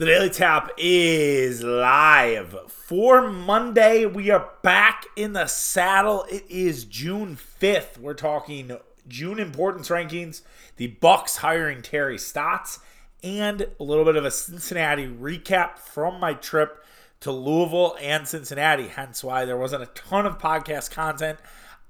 The Daily Tap is live for Monday. We are back in the saddle. It is June 5th. We're talking June importance rankings, the Bucks hiring Terry Stotts, and a little bit of a Cincinnati recap from my trip to Louisville and Cincinnati. Hence why there wasn't a ton of podcast content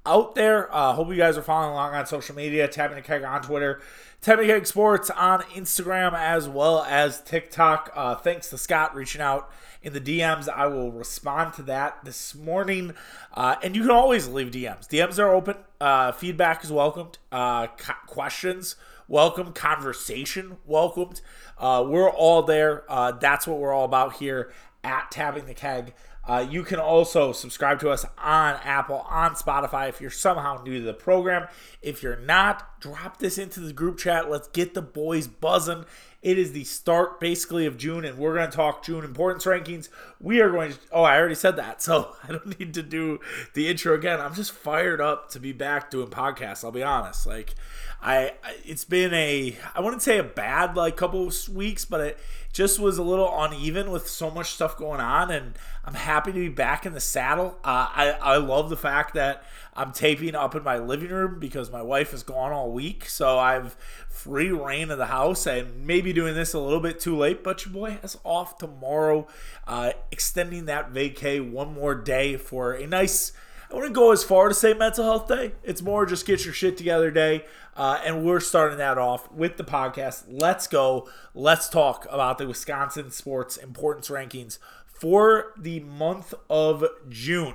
out there. Uh, hope you guys are following along on social media, tapping the keg on Twitter, the keg sports on Instagram as well as TikTok. Uh, thanks to Scott reaching out in the DMs. I will respond to that this morning. Uh, and you can always leave DMs. DMs are open. Uh, feedback is welcomed. Uh, co- questions welcome. Conversation welcomed. Uh, we're all there. that's what we're all about here at Tapping the Keg. Uh, you can also subscribe to us on Apple, on Spotify if you're somehow new to the program. If you're not, drop this into the group chat. Let's get the boys buzzing. It is the start basically of June, and we're going to talk June importance rankings. We are going to, oh, I already said that, so I don't need to do the intro again. I'm just fired up to be back doing podcasts, I'll be honest. Like, I, it's been a, I wouldn't say a bad like couple of weeks, but it just was a little uneven with so much stuff going on, and I'm happy to be back in the saddle. Uh, I, I love the fact that I'm taping up in my living room because my wife is gone all week. So I've free reign of the house and maybe doing this a little bit too late, but your boy has off tomorrow, uh, extending that vacay one more day for a nice. I wouldn't go as far to say mental health day. It's more just get your shit together day. Uh, and we're starting that off with the podcast. Let's go. Let's talk about the Wisconsin sports importance rankings for the month of June.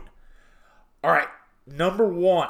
All right, number one.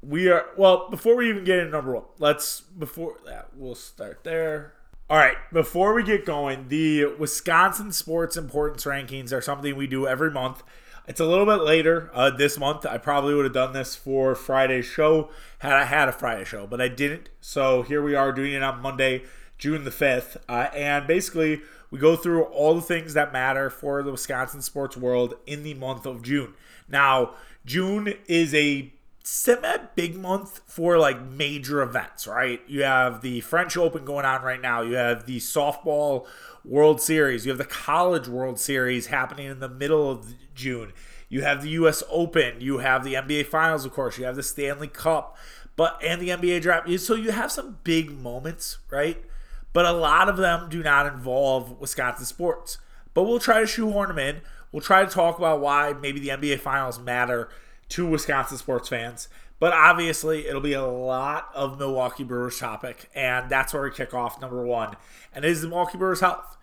We are well before we even get into number one. Let's before that we'll start there. All right, before we get going, the Wisconsin sports importance rankings are something we do every month. It's a little bit later uh, this month. I probably would have done this for Friday's show had I had a Friday show, but I didn't. So here we are doing it on Monday, June the 5th. Uh, and basically, we go through all the things that matter for the Wisconsin sports world in the month of June. Now, June is a semi big month for like major events, right? You have the French Open going on right now. You have the softball World Series. You have the College World Series happening in the middle of June. You have the US Open, you have the NBA Finals of course, you have the Stanley Cup, but and the NBA draft. So you have some big moments, right? but a lot of them do not involve Wisconsin sports. But we'll try to shoehorn them in. We'll try to talk about why maybe the NBA Finals matter to Wisconsin sports fans. But obviously, it'll be a lot of Milwaukee Brewers topic, and that's where we kick off number one. And it is the Milwaukee Brewers health.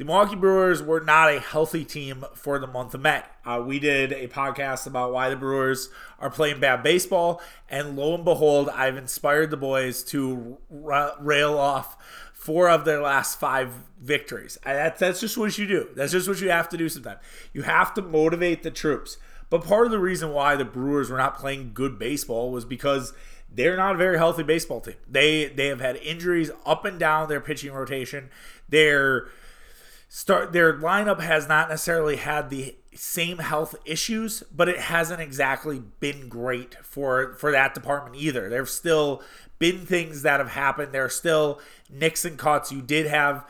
The Milwaukee Brewers were not a healthy team for the month of May. Uh, we did a podcast about why the Brewers are playing bad baseball, and lo and behold, I've inspired the boys to r- rail off four of their last five victories. That's, that's just what you do. That's just what you have to do sometimes. You have to motivate the troops. But part of the reason why the Brewers were not playing good baseball was because they're not a very healthy baseball team. They they have had injuries up and down their pitching rotation. Their start their lineup has not necessarily had the same health issues, but it hasn't exactly been great for for that department either. There've still been things that have happened. There are still and cuts. You did have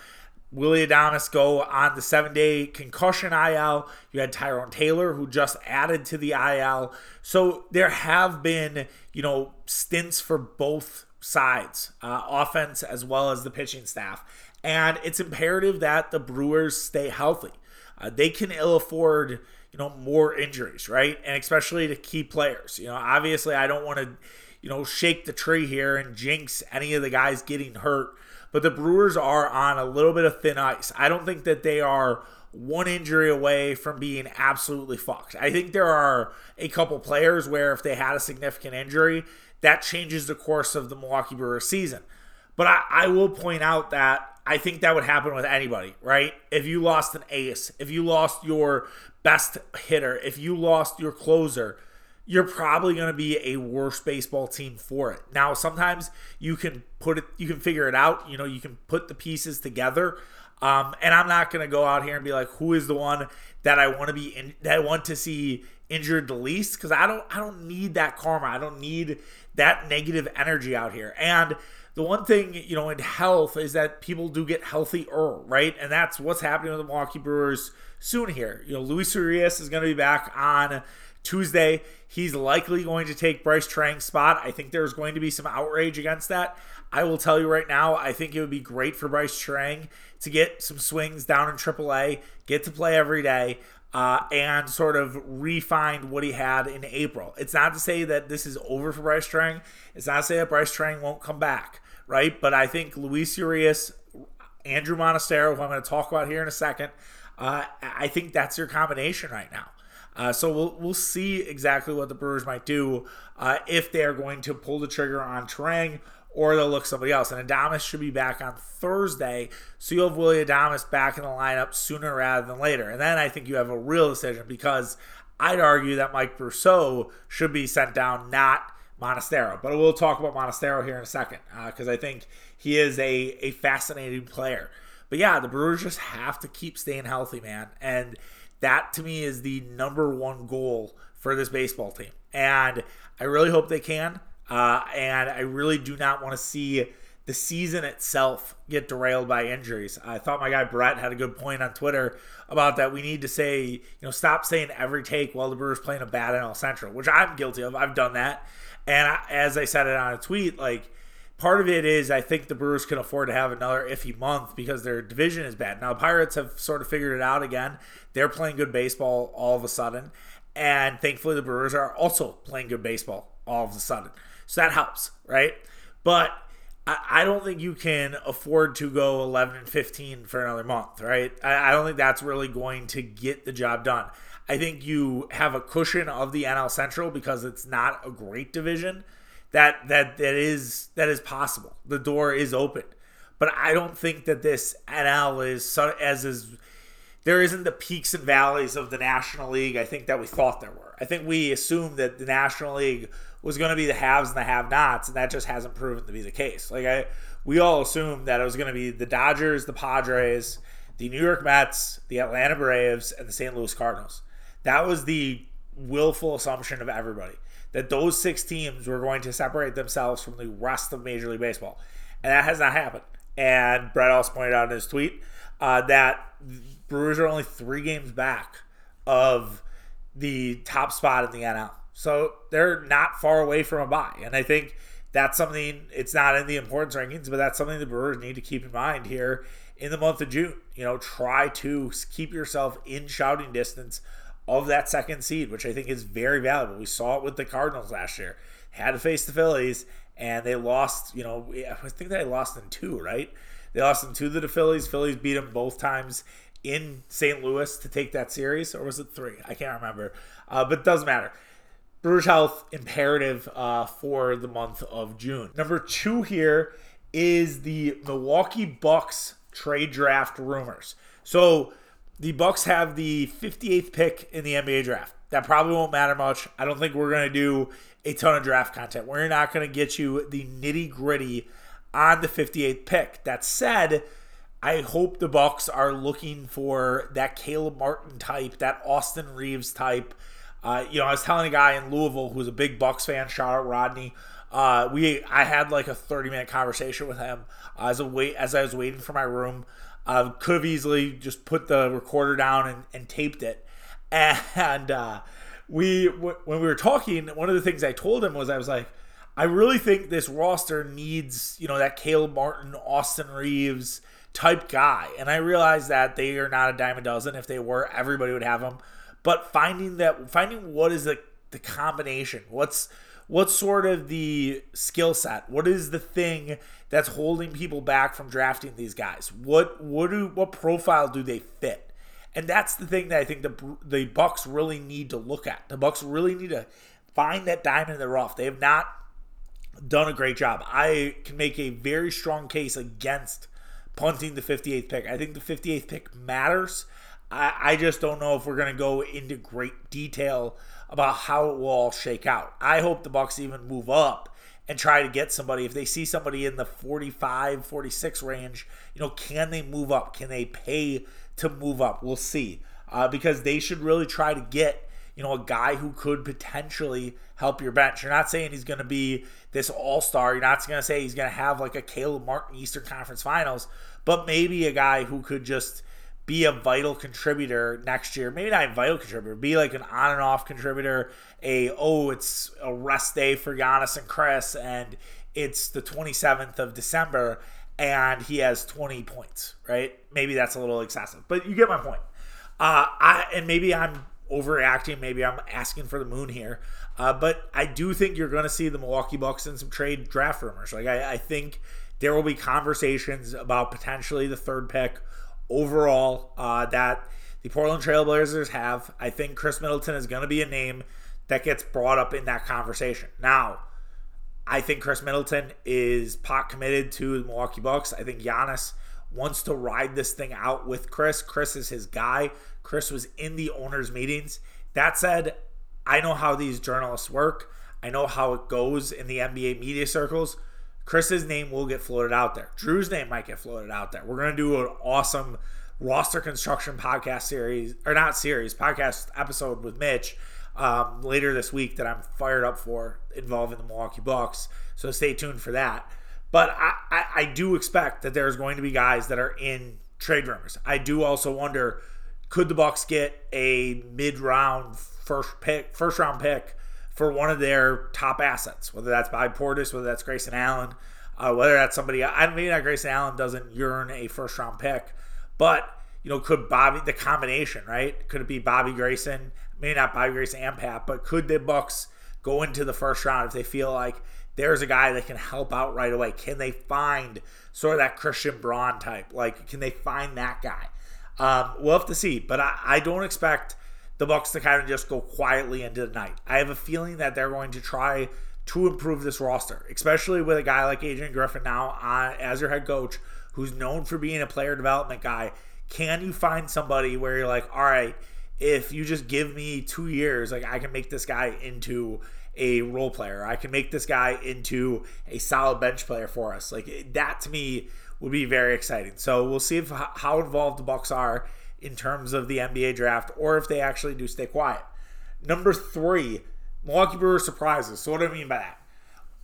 Willy Adames go on the seven day concussion IL. You had Tyrone Taylor, who just added to the IL. So there have been, you know, stints for both sides, uh, offense as well as the pitching staff. And it's imperative that the Brewers stay healthy. Uh, they can ill afford, you know, more injuries, right? And especially to key players. You know, obviously, I don't want to, you know, shake the tree here and jinx any of the guys getting hurt but the Brewers are on a little bit of thin ice. I don't think that they are one injury away from being absolutely fucked. I think there are a couple players where if they had a significant injury, that changes the course of the Milwaukee Brewers season. But I, I will point out that I think that would happen with anybody, right? If you lost an ace, if you lost your best hitter, if you lost your closer, you're probably going to be a worse baseball team for it. Now, sometimes you can put it, you can figure it out. You know, you can put the pieces together. Um, and I'm not going to go out here and be like, who is the one that I want to be in, that I want to see injured the least? Because I don't, I don't need that karma. I don't need that negative energy out here. And the one thing, you know, in health is that people do get healthier, right? And that's what's happening with the Milwaukee Brewers soon here. You know, Luis Urias is going to be back on Tuesday. He's likely going to take Bryce Turang's spot. I think there's going to be some outrage against that. I will tell you right now, I think it would be great for Bryce Turang to get some swings down in AAA, get to play every day uh, and sort of refine what he had in April. It's not to say that this is over for Bryce Turang. It's not to say that Bryce Turang won't come back, right? But I think Luis Urias, Andruw Monasterio, who I'm going to talk about here in a second, uh, I think that's your combination right now. Uh, so we'll we'll see exactly what the Brewers might do uh, if they are going to pull the trigger on Turang or they'll look somebody else. And Adames should be back on Thursday, so you'll have Willy Adames back in the lineup sooner rather than later. And then I think you have a real decision because I'd argue that Mike Brosseau should be sent down, not Monasterio. But we'll talk about Monasterio here in a second because uh, I think he is a, a fascinating player. But yeah, the Brewers just have to keep staying healthy, man. And that to me is the number one goal for this baseball team. And I really hope they can. Uh, and I really do not want to see the season itself get derailed by injuries. I thought my guy Brett had a good point on Twitter about that. We need to say, you know, stop saying every take while the Brewers playing a bad NL Central, which I'm guilty of. I've done that. And I, as I said it on a tweet, like part of it is I think the Brewers can afford to have another iffy month because their division is bad. Now, the Pirates have sort of figured it out again. They're playing good baseball all of a sudden. And thankfully, the Brewers are also playing good baseball all of a sudden. So that helps, right? But I, don't think you can afford to go 11 and 15 for another month, right? I, don't think that's really going to get the job done. I think you have a cushion of the NL Central because it's not a great division. That that that is that is possible. The door is open, but I don't think that this NL is as is. There isn't the peaks and valleys of the National League. I think that we thought there were. I think we assumed that the National League was going to be the haves and the have-nots, and that just hasn't proven to be the case. Like I, we all assumed that it was going to be the Dodgers, the Padres, the New York Mets, the Atlanta Braves, and the St. Louis Cardinals. That was the willful assumption of everybody that those six teams were going to separate themselves from the rest of Major League Baseball, and that has not happened. And Brett also pointed out in his tweet uh, that Brewers are only three games back of the top spot in the NL. So they're not far away from a bye. And I think that's something, it's not in the importance rankings, but that's something the Brewers need to keep in mind here in the month of June. You know, try to keep yourself in shouting distance of that second seed, which I think is very valuable. We saw it with the Cardinals last year. Had to face the Phillies, and they lost, you know, I think they lost in two, right? They lost in two to the Phillies. Phillies beat them both times in St. Louis to take that series, or was it three? I can't remember. Uh, but it doesn't matter. Brewers Health imperative uh, for the month of June. Number two here is the Milwaukee Bucks trade draft rumors. So the Bucks have the 58th pick in the NBA draft. That probably won't matter much. I don't think we're going to do a ton of draft content. We're not going to get you the nitty gritty on the 58th pick. That said, I hope the Bucks are looking for that Caleb Martin type, that Austin Reaves type uh, you know, I was telling a guy in Louisville who's a big Bucks fan, shout out Rodney. Uh, we I had like a 30 minute conversation with him as a wait as I was waiting for my room. Uh, could have easily just put the recorder down and, and taped it. And uh, we w- when we were talking, one of the things I told him was I was like, I really think this roster needs you know that Caleb Martin, Austin Reaves type guy. And I realized that they are not a dime a dozen. If they were, everybody would have them but finding that finding what is the the combination what's what's sort of the skill set what is the thing that's holding people back from drafting these guys? What what do what profile do they fit? And that's the thing that i think the the bucks really need to look at. The bucks really need to find that diamond in the rough. They have not done a great job. I can make a very strong case against punting the 58th pick. I think the 58th pick matters I, I just don't know if we're going to go into great detail about how it will all shake out. I hope the Bucks even move up and try to get somebody. If they see somebody in the 45, 46 range, you know, can they move up? Can they pay to move up? We'll see. Uh, because they should really try to get you know, a guy who could potentially help your bench. You're not saying he's going to be this all star. You're not going to say he's going to have like a Caleb Martin Eastern Conference Finals, but maybe a guy who could just be a vital contributor next year. Maybe not a vital contributor, be like an on and off contributor. A oh, it's a rest day for Giannis and Khris, and it's the 27th of December, and he has 20 points. Right? Maybe that's a little excessive, but you get my point. Uh, I and maybe I'm overreacting. Maybe I'm asking for the moon here. Uh, but I do think you're going to see the Milwaukee Bucks in some trade draft rumors. Like I, I think there will be conversations about potentially the third pick overall uh, that the Portland Trailblazers have. I think Khris Middleton is going to be a name that gets brought up in that conversation. Now, I think Khris Middleton is pot committed to the Milwaukee Bucks. I think Giannis wants to ride this thing out with Khris. Khris is his guy. Khris was in the owners' meetings. That said, I know how these journalists work. I know how it goes in the NBA media circles. Khris's name will get floated out there. Drew's name might get floated out there. We're going to do an awesome roster construction podcast series, or not series, podcast episode with Mitch um, later this week that I'm fired up for involving the Milwaukee Bucks. So stay tuned for that. But I, I, I do expect that there's going to be guys that are in trade rumors. I do also wonder could the Bucks get a mid-round first pick, first round pick for one of their top assets, whether that's Bobby Portis, whether that's Grayson Allen, uh, whether that's somebody. I mean, that Grayson Allen doesn't yearn a first round pick, but you know, could Bobby the combination right? Could it be Bobby Grayson? Maybe not Bobby Grayson and Pat, but could the Bucks go into the first round if they feel like there's a guy that can help out right away? Can they find sort of that Christian Braun type? Like, can they find that guy? Um, we'll have to see, but I, I don't expect the Bucks to kind of just go quietly into the night. I have a feeling that they're going to try to improve this roster, especially with a guy like Adrian Griffin now on, as your head coach, who's known for being a player development guy. Can you find somebody where you're like, all right, if you just give me two years, like I can make this guy into a role player. I can make this guy into a solid bench player for us. Like that to me would be very exciting. So we'll see if how involved the Bucks are in terms of the NBA draft or if they actually do stay quiet. Number three, Milwaukee Brewers surprises. So what do I mean by that?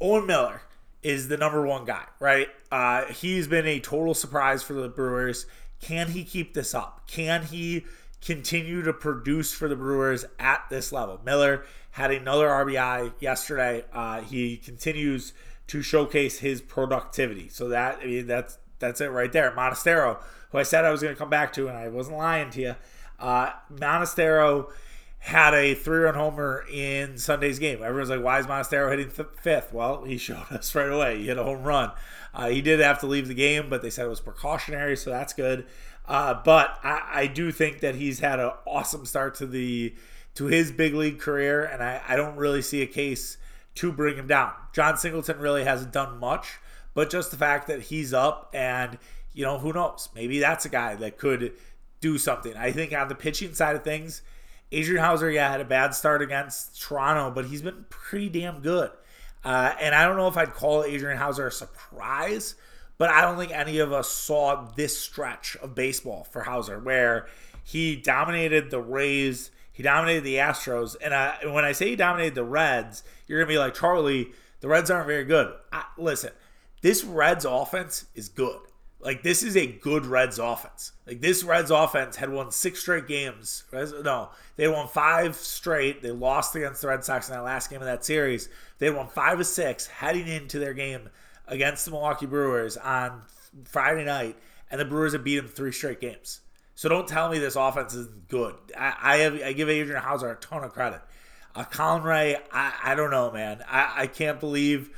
Owen Miller is the number one guy, right? Uh, he's been a total surprise for the Brewers. Can he keep this up? Can he continue to produce for the Brewers at this level? Miller had another RBI yesterday. Uh, he continues to showcase his productivity. So that I mean that's that's it right there. Monasterio who I said I was going to come back to, and I wasn't lying to you. Uh, Monasterio had a three-run homer in Sunday's game. Everyone's like, "Why is Monasterio hitting th- fifth? Well, he showed us right away. He hit a home run. Uh, he did have to leave the game, but they said it was precautionary, so that's good. Uh, but I, I, do think that he's had an awesome start to the to his big league career, and I, I don't really see a case to bring him down. Jon Singleton really hasn't done much, but just the fact that he's up and you know, who knows? Maybe that's a guy that could do something. I think on the pitching side of things, Adrian Houser, yeah, had a bad start against Toronto, but he's been pretty damn good. Uh, and I don't know if I'd call Adrian Houser a surprise, but I don't think any of us saw this stretch of baseball for Houser where he dominated the Rays, he dominated the Astros. And I, when I say he dominated the Reds, you're to be like, Charlie, the Reds aren't very good. I, listen, this Reds offense is good. Like this is a good Reds offense. Like this Reds offense had won six straight games. No, they won five straight. They lost against the Red Sox in that last game of that series. They won five of six heading into their game against the Milwaukee Brewers on Friday night, and the Brewers have beat them three straight games. So don't tell me this offense is good. I, I have I give Adrian Houser a ton of credit. Uh, Colin Rea, I, I don't know, man. I, I can't believe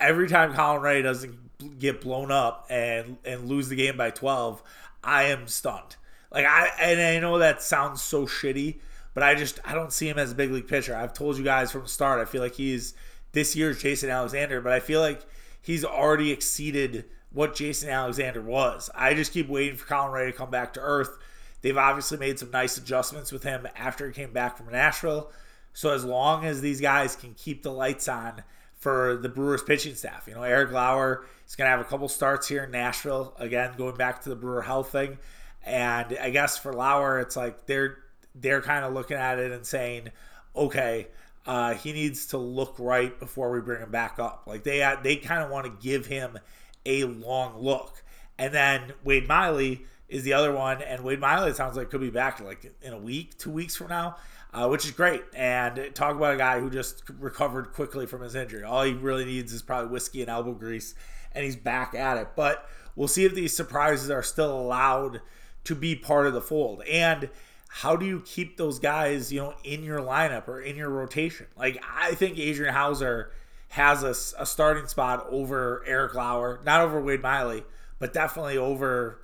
every time Colin Rea doesn't get blown up and and lose the game by 12, I am stunned. Like I and I know that sounds so shitty, but I just I don't see him as a big league pitcher. I've told you guys from the start. I feel like he's this year's Jason Alexander, but I feel like he's already exceeded what Jason Alexander was. I just keep waiting for Colin Rea to come back to earth. They've obviously made some nice adjustments with him after he came back from Nashville. So as long as these guys can keep the lights on for the Brewers pitching staff, you know, Eric Lauer is going to have a couple starts here in Nashville. Again, going back to the Brewer Health thing. And I guess for Lauer, it's like they're they're kind of looking at it and saying, okay, uh, he needs to look right before we bring him back up. Like they they kind of want to give him a long look. And then Wade Miley is the other one, and Wade Miley sounds like could be back like in a week, two weeks from now, uh, which is great. And talk about a guy who just recovered quickly from his injury. All he really needs is probably whiskey and elbow grease, and he's back at it. But we'll see if these surprises are still allowed to be part of the fold. And how do you keep those guys, you know, in your lineup or in your rotation? Like I think Adrian Houser has a, a starting spot over Eric Lauer, not over Wade Miley, but definitely over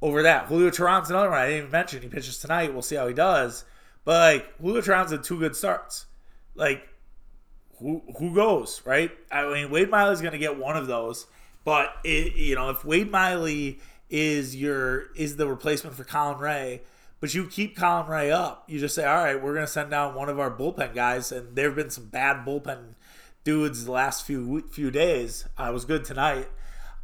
over that. Julio Teheran's another one I didn't even mention. He pitches tonight. We'll see how he does. But like Teheran's had two good starts. Like who who goes right? I mean Wade Miley's going to get one of those, but it, you know if Wade Miley is your is the replacement for Colin Rea, but you keep Colin Rea up. You just say, all right, we're going to send down one of our bullpen guys. And there have been some bad bullpen dudes the last few few days. I was good tonight.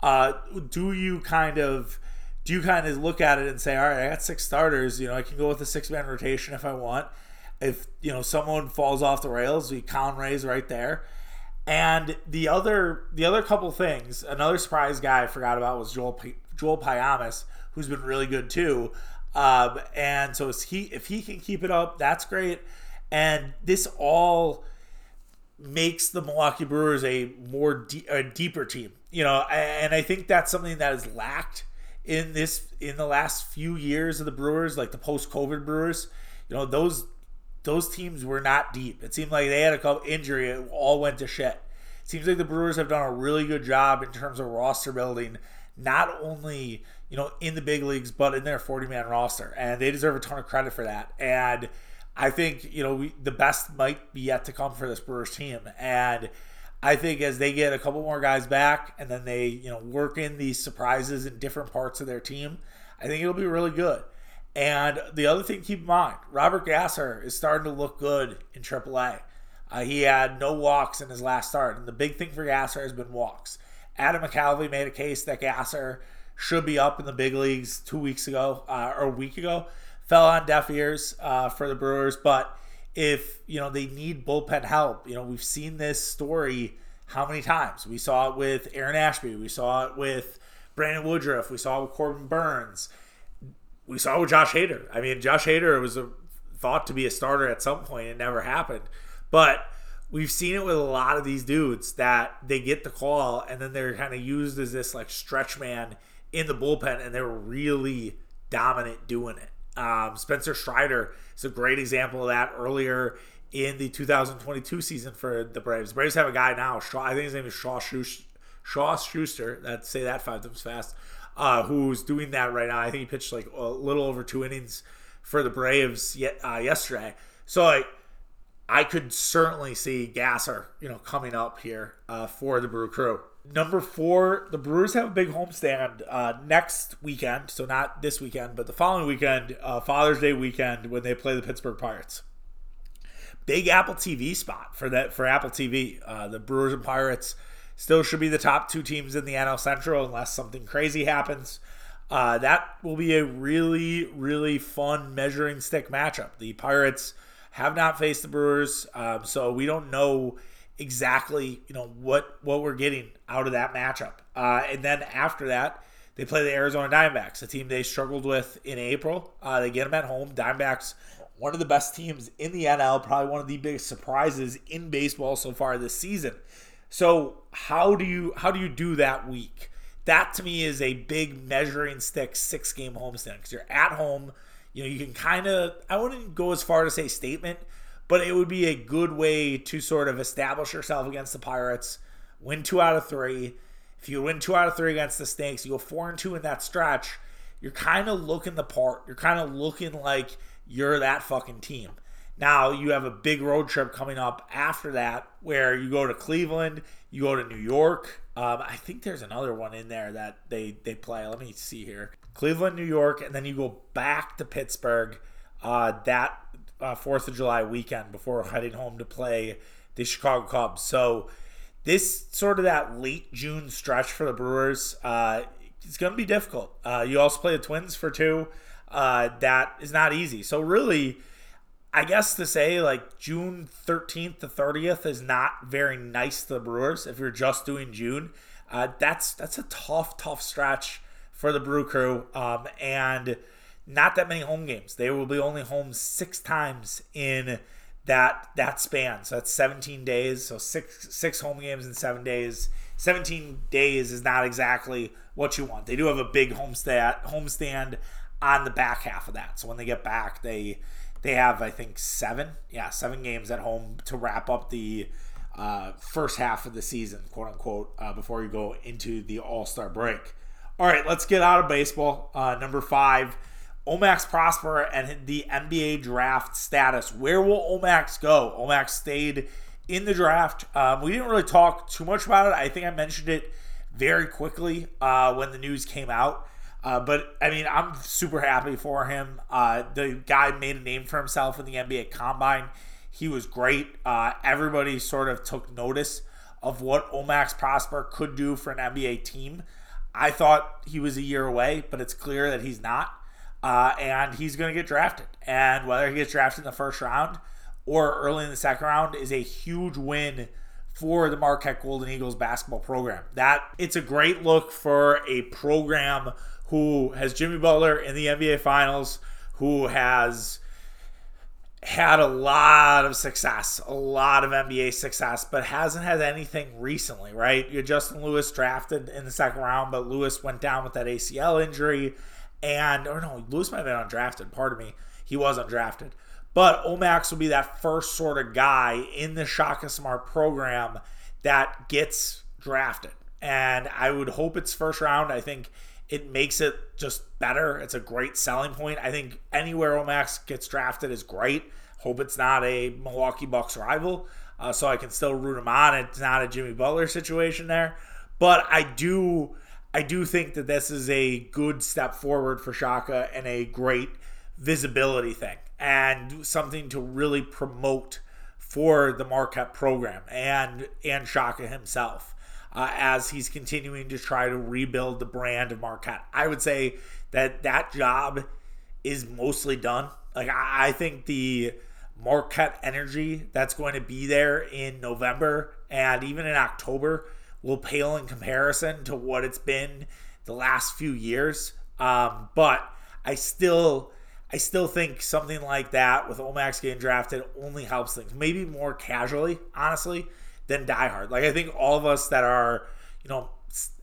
Uh, do you kind of do you kind of look at it and say, all right, I got six starters. You know, I can go with a six man rotation if I want. If you know someone falls off the rails, we Colin Rea's right there. And the other the other couple things, another surprise guy I forgot about was Joel Joel Payamps, who's been really good too. Um, and so he if he can keep it up, that's great. And this all makes the Milwaukee Brewers a more de- a deeper team, you know. And I think that's something that is lacked in this in the last few years of the Brewers, like the post COVID Brewers. You know, those those teams were not deep. It seemed like they had a couple injury, it all went to shit. It seems like the Brewers have done a really good job in terms of roster building, not only you know, in the big leagues, but in their 40 man roster. And they deserve a ton of credit for that. And I think, you know, we, the best might be yet to come for this Brewers team. And I think as they get a couple more guys back and then they, you know, work in these surprises in different parts of their team, I think it'll be really good. And the other thing, to keep in mind, Robert Gasser is starting to look good in AAA. Uh, he had no walks in his last start, and the big thing for Gasser has been walks. Adam McCalvy made a case that Gasser should be up in the big leagues two weeks ago uh, or a week ago. Fell on deaf ears uh, for the Brewers, but if you know they need bullpen help, you know we've seen this story how many times? We saw it with Aaron Ashby, we saw it with Brandon Woodruff, we saw it with Corbin Burnes, we saw it with Josh Hader. I mean, Josh Hader was a, thought to be a starter at some point, it never happened, but we've seen it with a lot of these dudes that they get the call and then they're kind of used as this like stretch man in the bullpen, and they're really dominant doing it. Um, Spencer Strider is a great example of that earlier in the 2022 season for the Braves. The Braves have a guy now, Shaw, I think his name is Shaw Schuster. Shaw Schuster, that say that five times fast, uh, who's doing that right now. I think he pitched like a little over two innings for the Braves yet, uh, yesterday. So like, I could certainly see Gasser, you know, coming up here uh, for the Brew Crew. Number four, the Brewers have a big homestand uh, next weekend. So not this weekend, but the following weekend, uh, Father's Day weekend, when they play the Pittsburgh Pirates. Big Apple TV spot for that for Apple TV. Uh, the Brewers and Pirates still should be the top two teams in the NL Central unless something crazy happens. Uh, that will be a really, really fun measuring stick matchup. The Pirates have not faced the Brewers, um, so we don't know exactly you know what what we're getting out of that matchup. Uh, and then after that, they play the Arizona Diamondbacks, a team they struggled with in April. Uh, they get them at home. Diamondbacks, one of the best teams in the NL, probably one of the biggest surprises in baseball so far this season. So how do you how do you do that week? That to me is a big measuring stick six game homestand because you're at home. You know you can kind of I wouldn't go as far to say statement, but it would be a good way to sort of establish yourself against the Pirates, win two out of three. If you win two out of three against the Snakes, you go four and two in that stretch. You're kind of looking the part. You're kind of looking like you're that fucking team. Now you have a big road trip coming up after that, where you go to Cleveland, you go to New York. Um, I think there's another one in there that they they play. Let me see here: Cleveland, New York, and then you go back to Pittsburgh. Uh, that uh, Fourth of July weekend before heading home to play the Chicago Cubs. So this sort of that late June stretch for the Brewers, uh, it's going to be difficult. Uh, you also play the Twins for two. Uh, that is not easy. So really, I guess to say like June 13th to 30th is not very nice to the Brewers if you're just doing June. Uh, that's that's a tough, tough stretch for the Brew Crew, um, and not that many home games. They will be only home six times in that that span. So that's 17 days. So six six home games in seven days. 17 days is not exactly what you want. They do have a big homestand homestand on the back half of that. So when they get back, they they have, I think, seven, yeah, seven games at home to wrap up the uh, first half of the season, quote unquote, uh, before you go into the All Star break. All right, let's get out of baseball. Uh, number five, Omax Prosper and the NBA draft status. Where will Omax go? Omax stayed in the draft. Um, we didn't really talk too much about it. I think I mentioned it very quickly uh, when the news came out. Uh, but I mean, I'm super happy for him. Uh, the guy made a name for himself in the NBA Combine. He was great. Uh, everybody sort of took notice of what Omax Prosper could do for an NBA team. I thought he was a year away, but it's clear that he's not. Uh, and he's going to get drafted. And whether he gets drafted in the first round or early in the second round is a huge win for the Marquette Golden Eagles basketball program. That it's a great look for a program who has Jimmy Butler in the NBA Finals, who has had a lot of success, a lot of NBA success, but hasn't had anything recently, right? You Justin Lewis drafted in the second round, but Lewis went down with that ACL injury. And, or no, Lewis might have been undrafted. Pardon me. He was undrafted. But Omax will be that first sort of guy in the Shaka Smart program that gets drafted. And I would hope it's first round. I think it makes it just better. It's a great selling point. I think anywhere Omax gets drafted is great. Hope it's not a Milwaukee Bucks rival, uh, so I can still root him on. It's not a Jimmy Butler situation there, but I do, I do think that this is a good step forward for Shaka and a great visibility thing and something to really promote for the Marquette program and and Shaka himself uh, as he's continuing to try to rebuild the brand of Marquette. I would say that that job is mostly done. Like I, I think the Marquette energy that's going to be there in November and even in October will pale in comparison to what it's been the last few years. Um, but I still I still think something like that with Omax getting drafted only helps things. Maybe more casually, honestly than Die Hard. Like I think all of us that are, you know,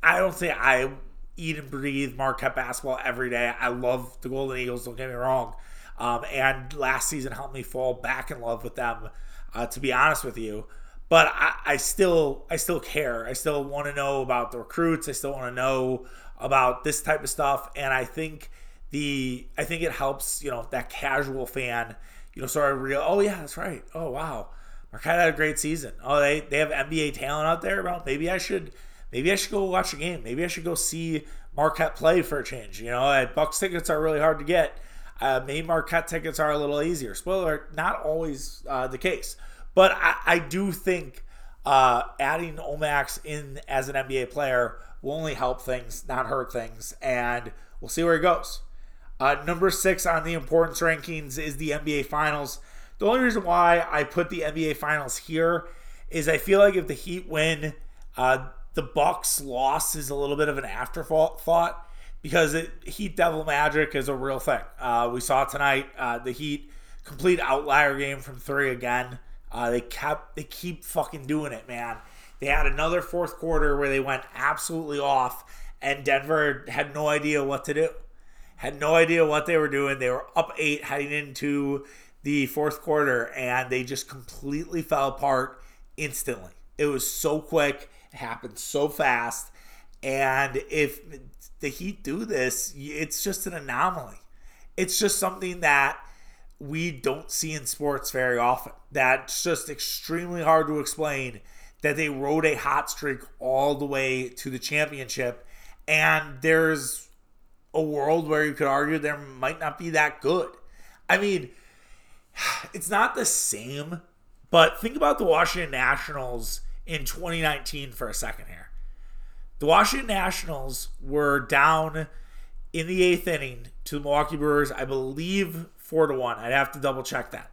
I don't say I eat and breathe Marquette basketball every day. I love the Golden Eagles. Don't get me wrong. Um, and last season helped me fall back in love with them. Uh, to be honest with you, but I, I still I still care. I still want to know about the recruits. I still want to know about this type of stuff. And I think the I think it helps you know that casual fan you know sort of real. Oh yeah, that's right. Oh wow Marquette had a great season. Oh, they, they have NBA talent out there. Well, maybe I should maybe I should go watch a game. Maybe I should go see Marquette play for a change. You know, Bucks tickets are really hard to get. Uh, maybe Marquette tickets are a little easier. Spoiler, not always uh, the case. But I, I do think uh, adding Omax in as an NBA player will only help things, not hurt things. And we'll see where he goes. Uh, number six on the importance rankings is the NBA Finals. The only reason why I put the NBA Finals here is I feel like if the Heat win, uh, the Bucks loss is a little bit of an afterthought because it, Heat Devil Magic is a real thing. Uh, we saw tonight uh, the Heat complete outlier game from three again. Uh, they kept they keep fucking doing it, man. They had another fourth quarter where they went absolutely off, and Denver had no idea what to do. Had no idea what they were doing. They were up eight heading into the fourth quarter and they just completely fell apart instantly. It was so quick, it happened so fast. And if the Heat do this, it's just an anomaly. It's just something that we don't see in sports very often. That's just extremely hard to explain that they rode a hot streak all the way to the championship. And there's a world where you could argue there might not be that good. I mean, it's not the same, but think about the Washington Nationals in 2019 for a second here. The Washington Nationals were down in the eighth inning to the Milwaukee Brewers, I believe four to one. I'd have to double check that.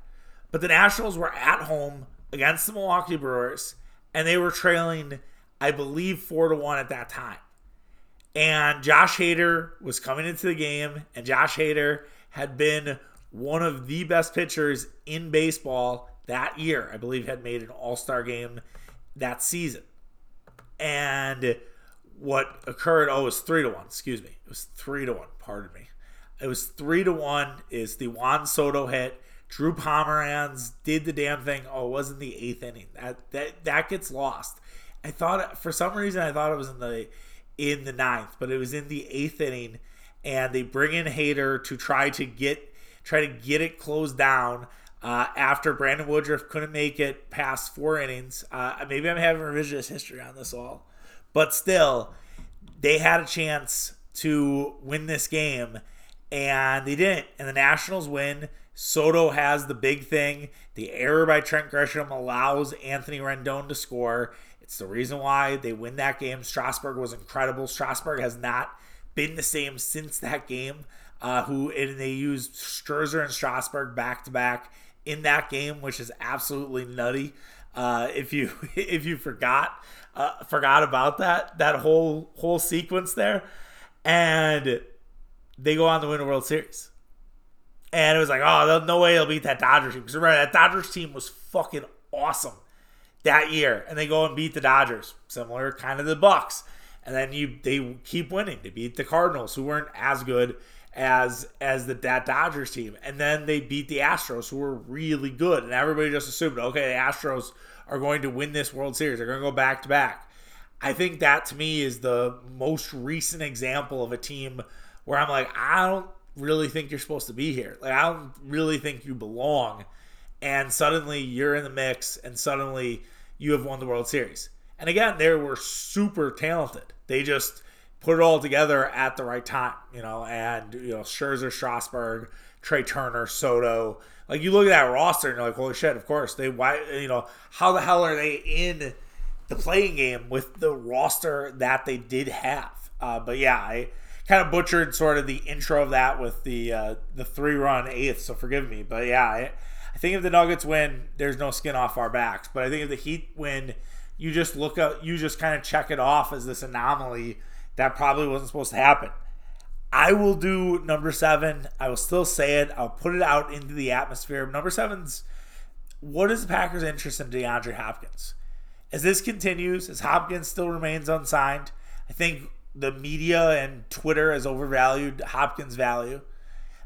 But the Nationals were at home against the Milwaukee Brewers, and they were trailing, I believe, four to one at that time. And Josh Hader was coming into the game, and Josh Hader had been one of the best pitchers in baseball that year. I believe had made an All-Star game that season. And what occurred, oh, it was three to one, excuse me. It was three to one, pardon me. It was three to one is the Juan Soto hit. Drew Pomeranz did the damn thing. Oh, it wasn't the eighth inning. That that that gets lost. I thought for some reason I thought it was in the in the ninth, but it was in the eighth inning, and they bring in Hader to try to get try to get it closed down. Uh, after Brandon Woodruff couldn't make it past four innings, uh, maybe I'm having revisionist history on this all, but still, they had a chance to win this game, and they didn't. And the Nationals win. Soto has the big thing. The error by Trent Grisham allows Anthony Rendon to score. It's the reason why they win that game. Strasburg was incredible. Strasburg has not been the same since that game. Uh, who and they used Scherzer and Strasburg back to back in that game, which is absolutely nutty. Uh, if you if you forgot uh, forgot about that that whole whole sequence there, and they go on to win a World Series. And it was like, oh, no way they'll beat that Dodgers team. Because remember, that Dodgers team was fucking awesome that year. And they go and beat the Dodgers. Similar kind of the Bucks. And then you they keep winning. They beat the Cardinals, who weren't as good as as the that Dodgers team. And then they beat the Astros, who were really good. And everybody just assumed, okay, the Astros are going to win this World Series. They're going to go back to back. I think that to me is the most recent example of a team where I'm like, I don't really think you're supposed to be here. Like I don't really think you belong. And suddenly you're in the mix and suddenly you have won the World Series. And again, they were super talented. They just put it all together at the right time, you know, and you know, Scherzer, Strasburg, Trea Turner, Soto. Like you look at that roster and you're like, holy shit, of course. They why you know, how the hell are they in the playing game with the roster that they did have? Uh, but yeah, I kind of butchered sort of the intro of that with the uh, the three run eighth. So forgive me, but yeah, I, I think if the Nuggets win, there's no skin off our backs. But I think if the Heat win, you just look up, you just kind of check it off as this anomaly that probably wasn't supposed to happen. I will do number seven. I will still say it. I'll put it out into the atmosphere. Number seven's what is the Packers' interest in DeAndre Hopkins? As this continues, as Hopkins still remains unsigned, I think the media and Twitter has overvalued Hopkins' value.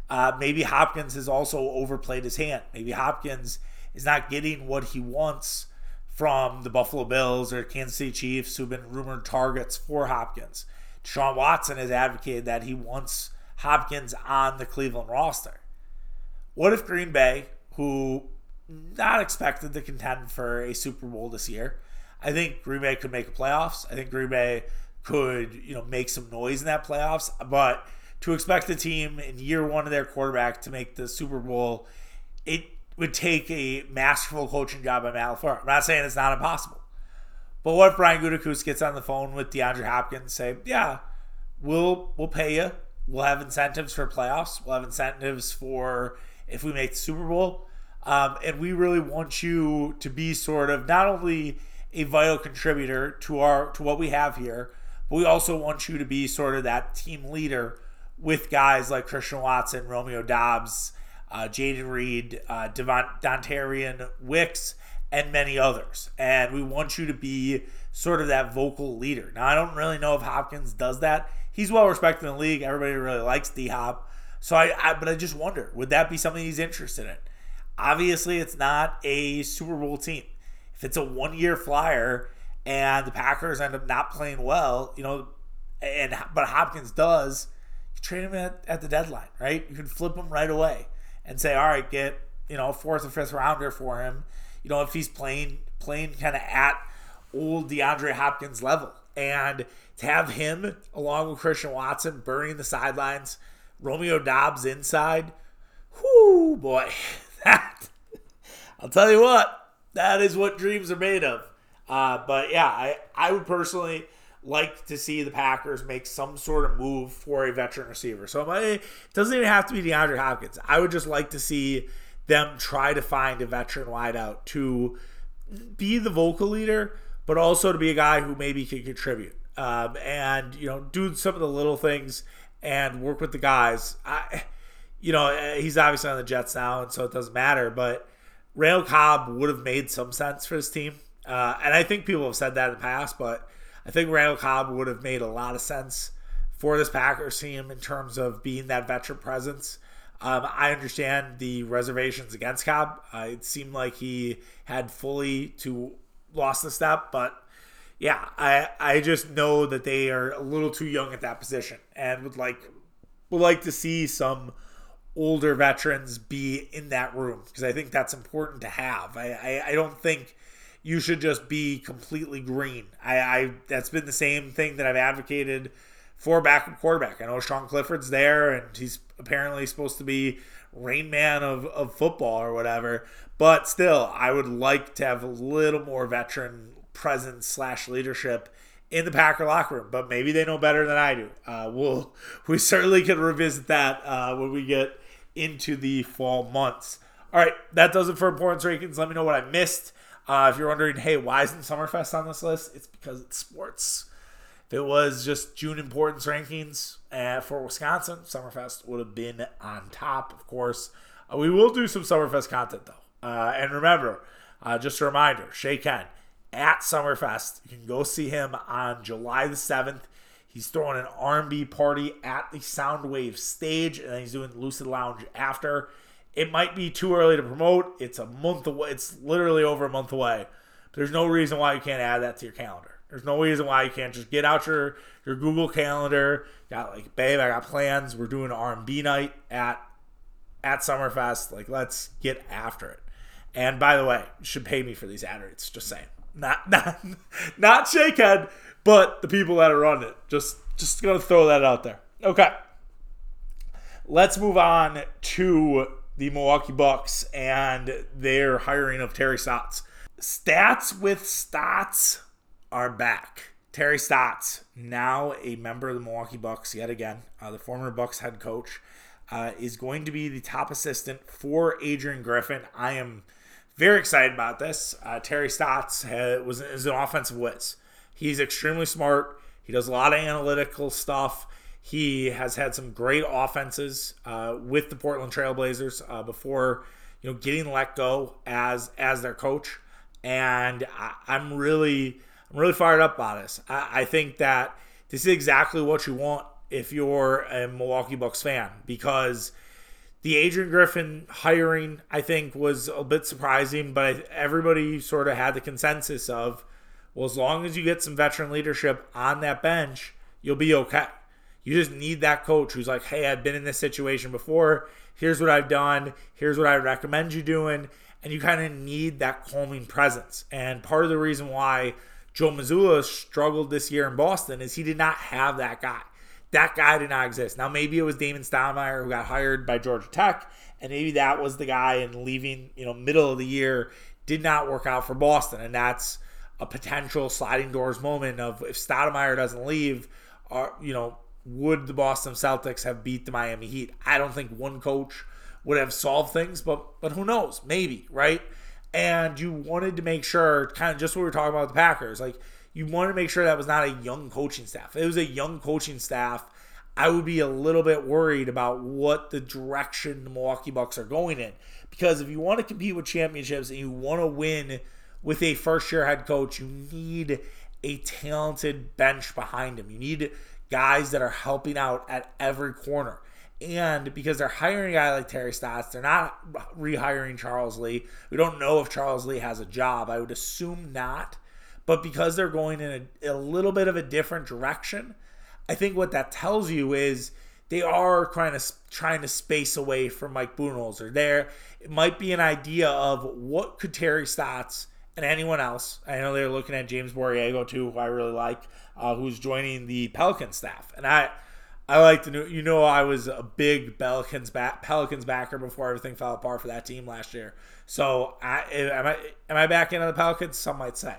Uh, maybe Hopkins has also overplayed his hand. Maybe Hopkins is not getting what he wants from the Buffalo Bills or Kansas City Chiefs, who've been rumored targets for Hopkins. Sean Watson has advocated that he wants Hopkins on the Cleveland roster. What if Green Bay, who not expected to contend for a Super Bowl this year, I think Green Bay could make the playoffs. I think Green Bay could you know make some noise in that playoffs. But to expect the team in year one of their quarterback to make the Super Bowl, it would take a masterful coaching job by Matt LaFleur. I'm not saying it's not impossible. But what if Brian Gutekunst gets on the phone with DeAndre Hopkins and say, yeah, we'll we'll pay you. We'll have incentives for playoffs. We'll have incentives for if we make the Super Bowl. Um, and we really want you to be sort of not only a vital contributor to our to what we have here, but we also want you to be sort of that team leader with guys like Christian Watson, Romeo Doubs, uh, Jayden Reed, uh, Devon, Dontayvion Wicks, and many others. And we want you to be sort of that vocal leader. Now, I don't really know if Hopkins does that. He's well respected in the league. Everybody really likes D Hop. So I, I, but I just wonder, would that be something he's interested in? Obviously, it's not a Super Bowl team. If it's a one year flyer and the Packers end up not playing well, you know, and but Hopkins does, you trade him at, at the deadline, right? You can flip him right away and say, all right, get you know fourth or fifth rounder for him. You know, if he's playing playing kind of at old DeAndre Hopkins level, and to have him along with Christian Watson burning the sidelines, Romeo Doubs inside, whoo boy, that I'll tell you what, that is what dreams are made of. Uh, but yeah, I, I would personally like to see the Packers make some sort of move for a veteran receiver. So it doesn't even have to be DeAndre Hopkins. I would just like to see them try to find a veteran wideout to be the vocal leader, but also to be a guy who maybe can contribute um, and you know do some of the little things and work with the guys. I, you know, he's obviously on the Jets now, and so it doesn't matter. But Randall Cobb would have made some sense for his team, uh, and I think people have said that in the past, but I think Randall Cobb would have made a lot of sense for this Packers team in terms of being that veteran presence. Um, I understand the reservations against Cobb. Uh, it seemed like he had fully to lost the step, but yeah, I I just know that they are a little too young at that position and would like would like to see some older veterans be in that room because I think that's important to have. I, I, I don't think you should just be completely green. I, I that's been the same thing that I've advocated for backup quarterback. I know Sean Clifford's there and he's apparently supposed to be rain man of, of football or whatever. But still, I would like to have a little more veteran presence slash leadership in the Packer locker room. But maybe they know better than I do. Uh, we'll we certainly can revisit that uh, when we get into the fall months. All right, that does it for importance rankings. Let me know what I missed. Uh, if you're wondering, hey, why isn't Summerfest on this list? It's because it's sports. If it was just June importance rankings uh, for Wisconsin, Summerfest would have been on top, of course. Uh, we will do some Summerfest content, though. Uh, and remember, uh, just a reminder, Shay Ken at Summerfest. You can go see him on July the 7th. He's throwing an R&B party at the Soundwave stage, and he's doing Lucid Lounge after. It might be too early to promote. It's a month away. It's literally over a month away. There's no reason why you can't add that to your calendar. There's no reason why you can't just get out your your Google Calendar. Got like, babe, I got plans. We're doing R&B night at at Summerfest. Like, let's get after it. And by the way, you should pay me for these ad rates. Just saying. Not not not Shakehead but the people that are running it. Just just gonna throw that out there. Okay. Let's move on to the Milwaukee Bucks and their hiring of Terry Stotts. Stats with Stotts are back. Terry Stotts, now a member of the Milwaukee Bucks yet again, uh, the former Bucks head coach, uh, is going to be the top assistant for Adrian Griffin. I am very excited about this. Uh, Terry Stotts has, was is an offensive whiz. He's extremely smart. He does a lot of analytical stuff. He has had some great offenses uh, with the Portland Trailblazers uh, before, you know, getting let go as as their coach. And I, am really, I'm really fired up about this. I, I think that this is exactly what you want if you're a Milwaukee Bucks fan because the Adrian Griffin hiring, I think, was a bit surprising, but everybody sort of had the consensus of well, as long as you get some veteran leadership on that bench, you'll be okay. You just need that coach who's like, hey, I've been in this situation before. Here's what I've done. Here's what I recommend you doing. And you kind of need that calming presence. And part of the reason why Joe Mazzulla struggled this year in Boston is he did not have that guy. That guy did not exist. Now, maybe it was Damon Stoudamire who got hired by Georgia Tech, and maybe that was the guy and leaving, you know, middle of the year did not work out for Boston. And that's a potential sliding doors moment of if Stoudamire doesn't leave, are you know, would the Boston Celtics have beat the Miami Heat? I don't think one coach would have solved things, but but who knows? Maybe, right? And you wanted to make sure, kind of just what we were talking about with the Packers, like you wanted to make sure that was not a young coaching staff. If it was a young coaching staff. I would be a little bit worried about what the direction the Milwaukee Bucks are going in. Because if you want to compete with championships and you want to win with a first year head coach, you need a talented bench behind him. You need guys that are helping out at every corner. And because they're hiring a guy like Terry Stotts, they're not rehiring Charles Lee. We don't know if Charles Lee has a job. I would assume not. But because they're going in a, a little bit of a different direction, I think what that tells you is they are kind of trying to space away from Mike Budenholzer. There, it might be an idea of what could Terry Stotts and anyone else. I know they're looking at James Borrego too, who I really like, uh, who's joining the Pelican staff. And I, I like to know, you know, I was a big Pelicans back, Pelicans backer before everything fell apart for that team last year. So I, am I am I back into the Pelicans? Some might say,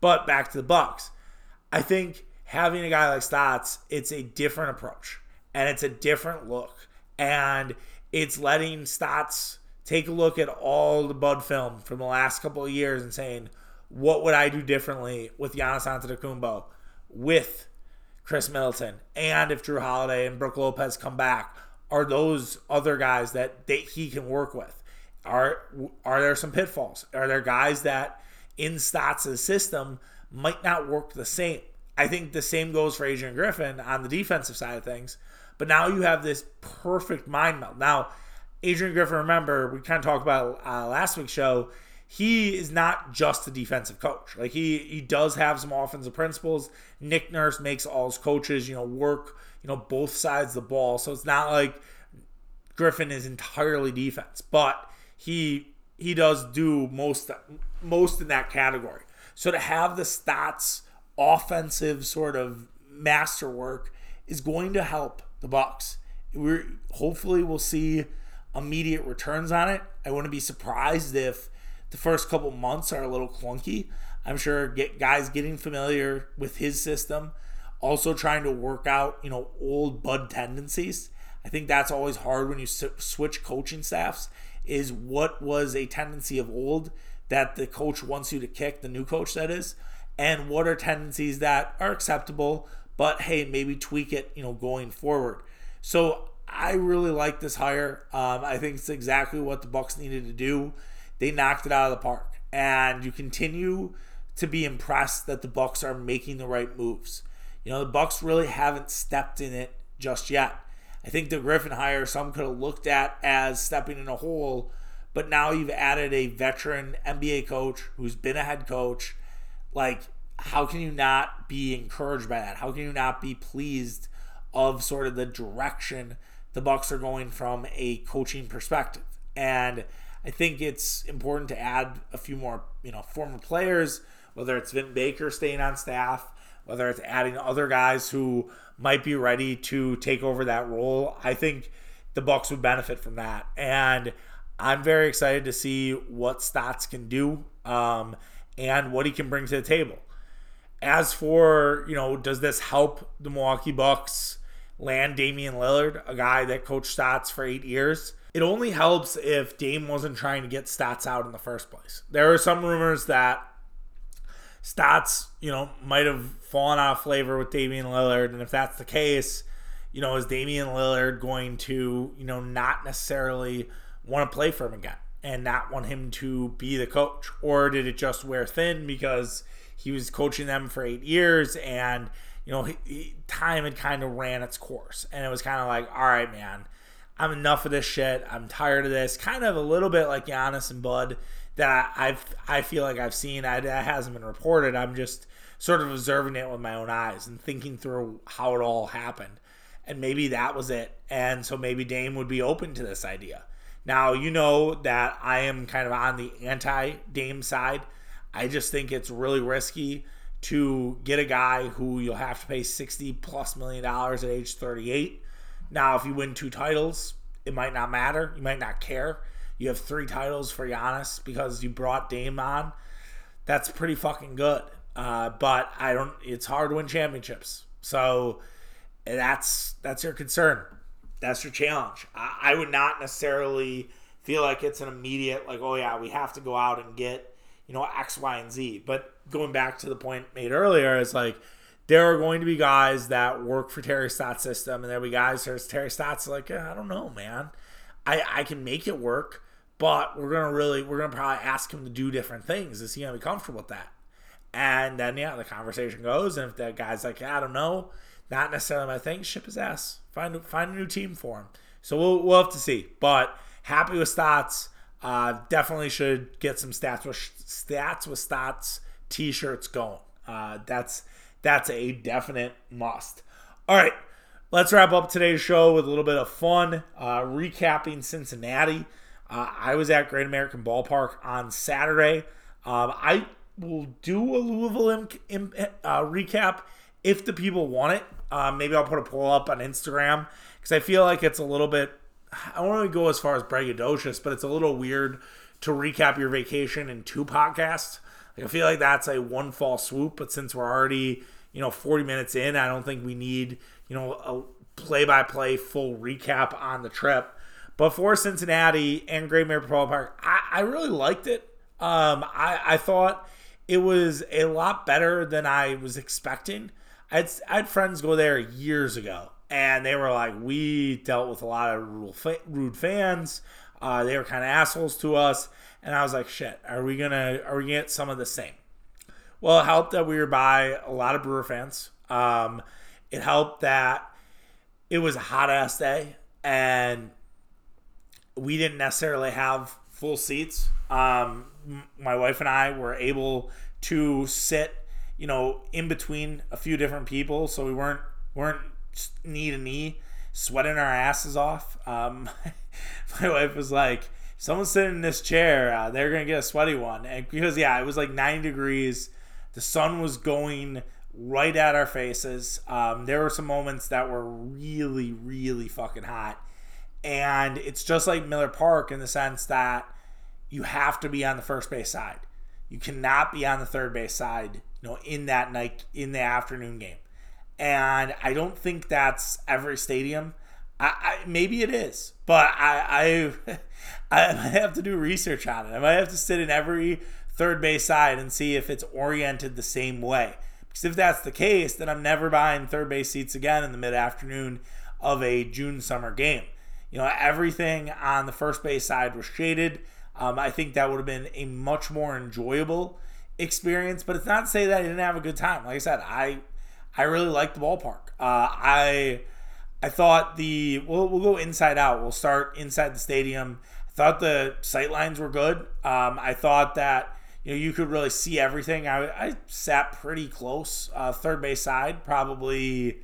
but back to the Bucks. I think having a guy like Stotts, it's a different approach and it's a different look, and it's letting Stotts take a look at all the Bud film from the last couple of years and saying, what would I do differently with Giannis Antetokounmpo, with Khris Middleton, and if Jrue Holiday and Brook Lopez come back, are those other guys that they, he can work with? Are are there some pitfalls? Are there guys that in Stotts' system might not work the same? I think the same goes for Adrian Griffin on the defensive side of things. But now you have this perfect mind meld. Now, Adrian Griffin, remember, we kind of talked about uh, last week's show. He is not just a defensive coach. Like he he does have some offensive principles. Nick Nurse makes all his coaches, you know, work, you know, both sides of the ball. So it's not like Griffin is entirely defense, but he he does do most most in that category. So to have the stats offensive sort of masterwork is going to help the Bucks. We're hopefully we'll see immediate returns on it. I wouldn't be surprised if the first couple months are a little clunky. I'm sure get guys getting familiar with his system, also trying to work out, you know, old bud tendencies. I think that's always hard when you switch coaching staffs is what was a tendency of old that the coach wants you to kick, the new coach that is, and what are tendencies that are acceptable, but hey, maybe tweak it, you know, going forward. So I really like this hire. Um, I think it's exactly what the Bucks needed to do. They knocked it out of the park, and you continue to be impressed that the Bucks are making the right moves. You know, the Bucks really haven't stepped in it just yet. I think the Griffin hire some could have looked at as stepping in a hole, but now you've added a veteran NBA coach who's been a head coach. Like, how can you not be encouraged by that? How can you not be pleased of sort of the direction the Bucks are going from a coaching perspective? And I think it's important to add a few more, you know, former players, whether it's Vin Baker staying on staff, whether it's adding other guys who might be ready to take over that role. I think the Bucks would benefit from that, and I'm very excited to see what Stotts can do um, and what he can bring to the table. As for you know, does this help the Milwaukee Bucks land Damian Lillard, a guy that coached Stotts for eight years? It only helps if Dame wasn't trying to get Stotts out in the first place. There are some rumors that Stotts, you know, might have fallen out of flavor with Damian Lillard. And if that's the case, you know, is Damian Lillard going to, you know, not necessarily want to play for him again and not want him to be the coach? Or did it just wear thin because he was coaching them for eight years and, you know, he, he, time had kind of ran its course. And it was kind of like, all right, man, I'm enough of this shit. I'm tired of this. Kind of a little bit like Giannis and Bud that I've I feel like I've seen. I, that hasn't been reported. I'm just sort of observing it with my own eyes and thinking through how it all happened. And maybe that was it. And so maybe Dame would be open to this idea. Now, you know that I am kind of on the anti Dame side. I just think it's really risky to get a guy who you'll have to pay 60 plus million dollars at age 38. Now, if you win two titles, it might not matter. You might not care. You have three titles for Giannis because you brought Dame on. That's pretty fucking good. Uh, but I don't. It's hard to win championships. So that's that's your concern. That's your challenge. I, I would not necessarily feel like it's an immediate like, oh yeah, we have to go out and get you know X, Y, and Z. But going back to the point made earlier, is like there are going to be guys that work for Terry Stotts' system, and there'll be guys who Terry Stotts like, I don't know, man. I I can make it work but we're gonna really we're gonna probably ask him to do different things. Is he gonna be comfortable with that? And then yeah, the conversation goes, and if that guy's like, I don't know, not necessarily my thing, ship his ass. Find find a new team for him. So we'll we'll have to see. But happy with Stotts. Uh, definitely should get some stats with stats with Stotts t-shirts going. Uh, that's that's a definite must. All right, let's wrap up today's show with a little bit of fun, uh, recapping Cincinnati. Uh, I was at Great American Ballpark on Saturday. Um, I will do a Louisville uh, recap if the people want it. Uh, maybe I'll put a poll up on Instagram because I feel like it's a little bit. I don't want to go as far as braggadocious, but it's a little weird to recap your vacation in two podcasts. Like, I feel like that's a one fall swoop, but since we're already you know 40 minutes in, I don't think we need you know a play by play full recap on the trip. But for Cincinnati and Great Metropolitan Park, I, I really liked it. Um, I, I thought it was a lot better than I was expecting. I had, I had friends go there years ago, and they were like, "We dealt with a lot of rude fans. Uh, they were kind of assholes to us." And I was like, "Shit, are we gonna are we gonna get some of the same?" Well, it helped that we were by a lot of Brewer fans. Um, it helped that it was a hot ass day, and we didn't necessarily have full seats. Um, my wife and I were able to sit, you know, in between a few different people, so we weren't weren't knee to knee, sweating our asses off. Um, my wife was like, "Someone's sitting in this chair. Uh, they're gonna get a sweaty one." And because yeah, it was like 90 degrees. The sun was going right at our faces. Um, there were some moments that were really, really fucking hot. And it's just like Miller Park in the sense that you have to be on the first base side. You cannot be on the third base side, you know, in that night in the afternoon game. And I don't think that's every stadium. I, I maybe it is, but I, I I might have to do research on it. I might have to sit in every third base side and see if it's oriented the same way. Because if that's the case, then I'm never buying third base seats again in the mid afternoon of a June summer game. You know, everything on the first base side was shaded. Um, I think that would have been a much more enjoyable experience. But it's not to say that I didn't have a good time. Like I said, I I really liked the ballpark. Uh, I I thought the we'll we'll go inside out. We'll start inside the stadium. I thought the sight lines were good. Um, I thought that you know you could really see everything. I, I sat pretty close, uh, third base side, probably.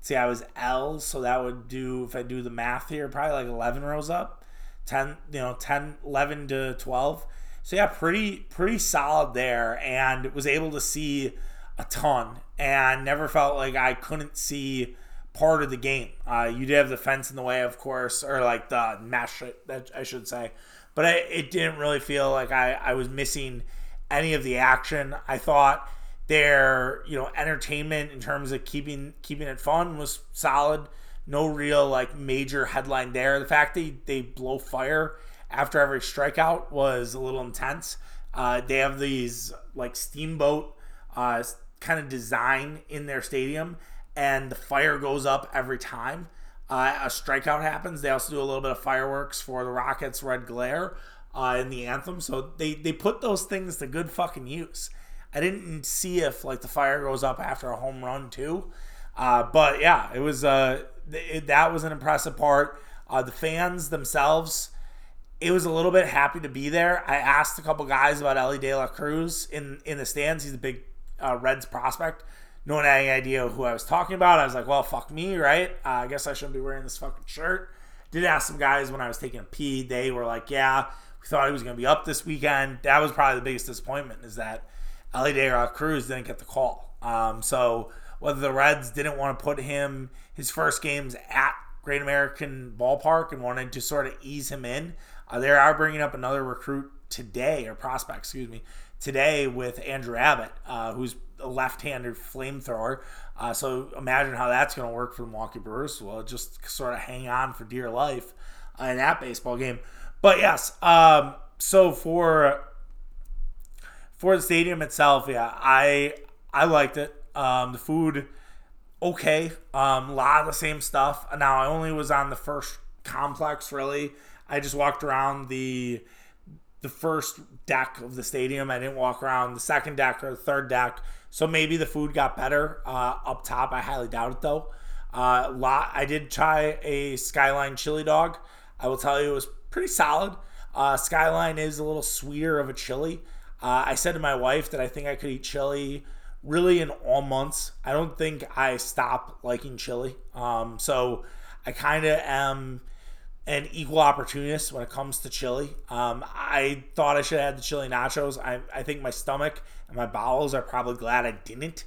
See, I was L, so that would do if I do the math here, probably like 11 rows up. 10, you know, 10, 11 to 12. So yeah, pretty pretty solid there and was able to see a ton and never felt like I couldn't see part of the game. Uh, you did have the fence in the way, of course, or like the mesh, that I should say, but I, it didn't really feel like I, I was missing any of the action. I thought their you know entertainment in terms of keeping keeping it fun was solid no real like major headline there. The fact they they blow fire after every strikeout was a little intense. Uh, they have these like steamboat uh, kind of design in their stadium, and the fire goes up every time uh, a strikeout happens. They also do a little bit of fireworks for the Rockets' red glare uh, in the anthem. So they they put those things to good fucking use. I didn't see if like the fire goes up after a home run too. Uh, but yeah, it was uh, it, that was an impressive part. Uh, the fans themselves, it was a little bit happy to be there. I asked a couple guys about Elly De La Cruz in in the stands. He's a big uh, Reds prospect. No one had any idea who I was talking about. I was like, well, fuck me, right? Uh, I guess I shouldn't be wearing this fucking shirt. Did ask some guys when I was taking a pee. They were like, yeah, we thought he was going to be up this weekend. That was probably the biggest disappointment is that Elly De La Cruz didn't get the call. Um, so whether the Reds didn't want to put him his first games at Great American Ballpark and wanted to sort of ease him in. Uh, they are bringing up another recruit today, or prospect, excuse me, today with Andrew Abbott, uh, who's a left-handed flamethrower. Uh, so imagine how that's going to work for the Milwaukee Brewers. Well, just sort of hang on for dear life uh, in that baseball game. But yes, um, so for for the stadium itself, yeah, I I liked it. Um, the food, okay. Um, a lot of the same stuff. Now I only was on the first complex. Really, I just walked around the the first deck of the stadium. I didn't walk around the second deck or the third deck. So maybe the food got better uh, up top. I highly doubt it though. Uh, lot. I did try a Skyline chili dog. I will tell you it was pretty solid. Uh, Skyline is a little sweeter of a chili. Uh, I said to my wife that I think I could eat chili really in all months. I don't think I stop liking chili. Um, so I kind of am an equal opportunist when it comes to chili. Um, I thought I should have had the chili nachos. I, I think my stomach and my bowels are probably glad I didn't.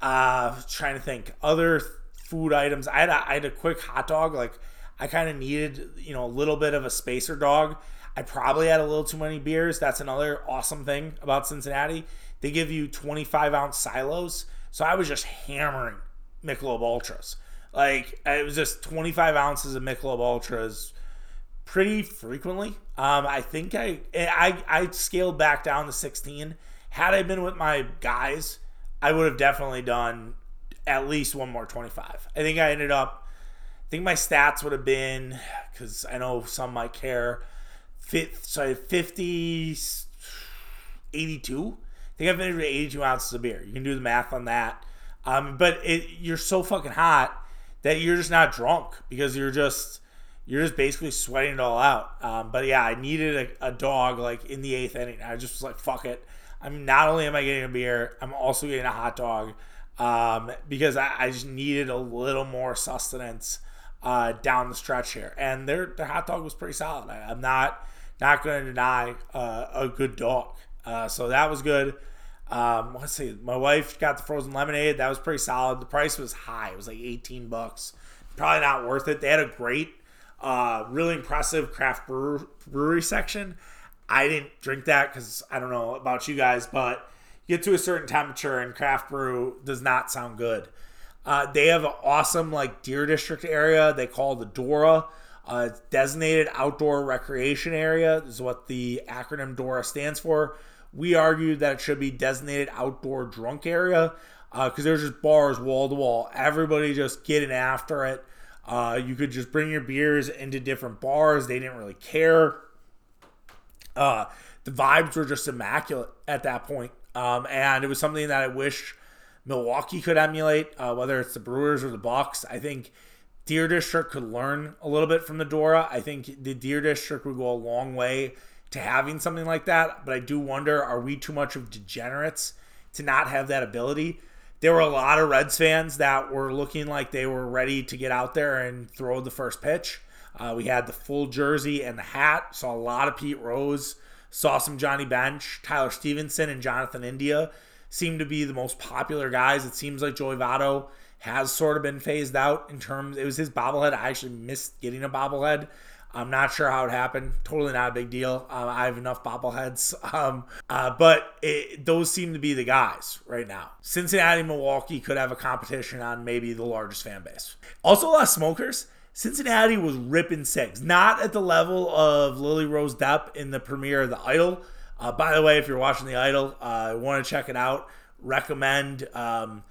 Uh, trying to think other food items. I had a, I had a quick hot dog. Like I kind of needed you know a little bit of a spacer dog. I probably had a little too many beers. That's another awesome thing about Cincinnati they give you 25 ounce silos. So I was just hammering Michelob Ultras. Like it was just 25 ounces of Michelob Ultras pretty frequently. Um, I think I, I I scaled back down to 16. Had I been with my guys, I would have definitely done at least one more 25. I think I ended up. I think my stats would have been because I know some might care. Fit, sorry, 50, 82. I think I finished with 82 ounces of beer. You can do the math on that. Um, but it, you're so fucking hot that you're just not drunk because you're just you're just basically sweating it all out. Um, but yeah, I needed a, a, dog like in the eighth inning. I just was like, fuck it. I'm not only am I getting a beer, I'm also getting a hot dog um, because I, I, just needed a little more sustenance uh, down the stretch here. And their their hot dog was pretty solid. I, am not not going to deny uh, a good dog. Uh, so that was good. Um, let's see. My wife got the frozen lemonade. That was pretty solid. The price was high. It was like 18 bucks. Probably not worth it. They had a great, uh, really impressive craft brewer, brewery section. I didn't drink that because I don't know about you guys, but you get to a certain temperature and craft brew does not sound good. Uh, they have an awesome like Deer District area. They call the Dora. Uh, designated outdoor recreation area This is what the acronym DORA stands for. We argued that it should be designated outdoor drunk area because uh, there's just bars wall to wall. Everybody just getting after it. Uh, you could just bring your beers into different bars. They didn't really care. Uh, the vibes were just immaculate at that point. Um, and it was something that I wish Milwaukee could emulate, uh, whether it's the Brewers or the Bucks. I think Deer District could learn a little bit from the Dora. I think the Deer District would go a long way to having something like that. But I do wonder are we too much of degenerates to not have that ability? There were a lot of Reds fans that were looking like they were ready to get out there and throw the first pitch. Uh, we had the full jersey and the hat. Saw a lot of Pete Rose. Saw some Johnny Bench, Tyler Stephenson and Jonathan India seem to be the most popular guys. It seems like Joey Votto has sort of been phased out in terms. It was his bobblehead. I actually missed getting a bobblehead. I'm not sure how it happened. Totally not a big deal. Uh, I have enough bobbleheads. Um, uh, but it, those seem to be the guys right now. Cincinnati, Milwaukee could have a competition on maybe the largest fan base. Also, a lot of smokers. Cincinnati was ripping six, not at the level of Lily Rose Depp in the premiere of The Idol. Uh, by the way, if you're watching The Idol, I want to check it out. Recommend. Um,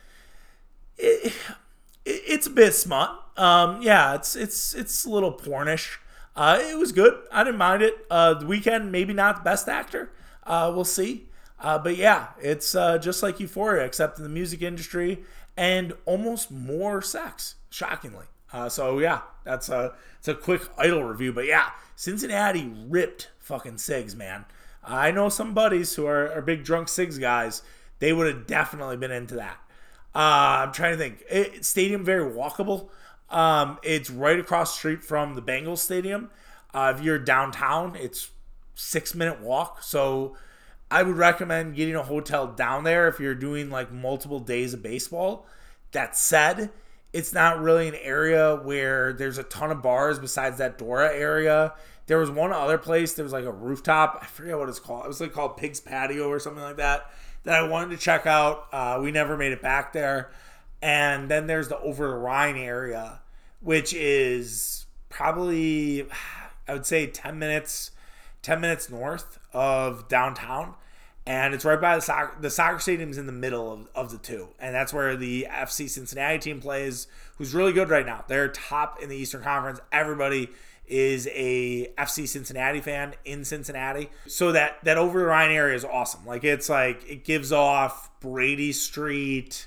it, it, it's a bit smut. Um, yeah, it's it's it's a little pornish. Uh, it was good. I didn't mind it. Uh, the Weeknd, maybe not the best actor. Uh, we'll see. Uh, but yeah, it's uh, just like Euphoria, except in the music industry and almost more sex, shockingly. Uh, so yeah, that's a it's a quick idol review. But yeah, Cincinnati ripped fucking Sigs, man. I know some buddies who are, are big drunk Sigs guys. They would have definitely been into that. I'm trying to think. It, stadium very walkable. Um, it's right across street from the Bengals Stadium. Uh, if you're downtown, it's six minute walk. So I would recommend getting a hotel down there if you're doing like multiple days of baseball. That said, it's not really an area where there's a ton of bars besides that Dora area. There was one other place. There was like a rooftop. I forget what it's called. It was like called Pig's Patio or something like that. That I wanted to check out. Uh, we never made it back there. And then there's the Over the Rhine area, which is probably, I would say, 10 minutes, 10 minutes north of downtown. And it's right by the soccer, the soccer stadium's in the middle of, of the two. And that's where the FC Cincinnati team plays, who's really good right now. They're top in the Eastern Conference. Everybody is a FC Cincinnati fan in Cincinnati. So that that over the Rhine area is awesome. Like it's like it gives off Brady Street,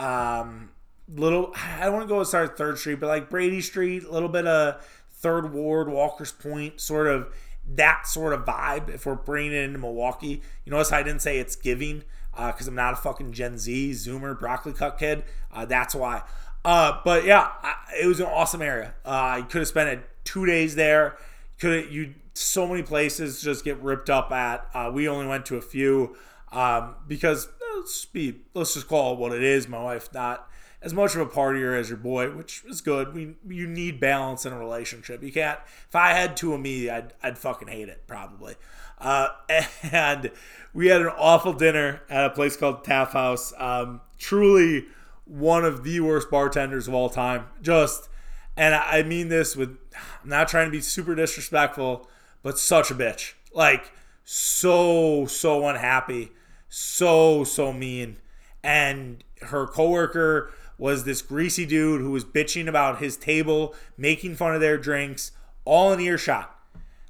um, little I don't want to go as far as Third Street, but like Brady Street, a little bit of Third Ward, Walker's Point, sort of that sort of vibe. If we're bringing it into Milwaukee, you notice I didn't say it's giving because uh, I'm not a fucking Gen Z Zoomer broccoli cut kid. Uh, that's why. Uh, but yeah, I, it was an awesome area. Uh, I could have spent it two days there. Could you so many places just get ripped up at? Uh, we only went to a few um, because let's be let's just call it what it is. My wife not as much of a partier as your boy, which is good. We you need balance in a relationship. You can't. If I had two of me, I'd I'd fucking hate it probably. Uh, and we had an awful dinner at a place called Taff House. Um, truly one of the worst bartenders of all time. Just, and I mean this with I'm not trying to be super disrespectful, but such a bitch. Like so so unhappy, so so mean. And her coworker was this greasy dude who was bitching about his table, making fun of their drinks, all in earshot.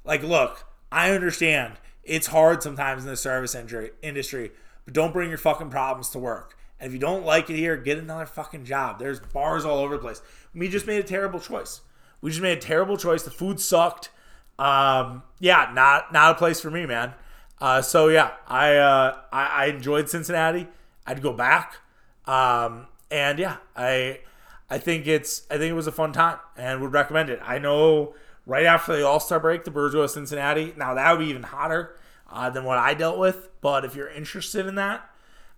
Like, look, I understand it's hard sometimes in the service industry, but don't bring your fucking problems to work. And if you don't like it here, get another fucking job. There's bars all over the place. We just made a terrible choice. We just made a terrible choice. The food sucked. Um, yeah, not not a place for me, man. Uh, so yeah, I, uh, I, I enjoyed Cincinnati. I'd go back. Um, and yeah, I I think it's I think it was a fun time and would recommend it. I know right after the All Star break, the Brewers go to Cincinnati. Now that would be even hotter uh, than what I dealt with. But if you're interested in that,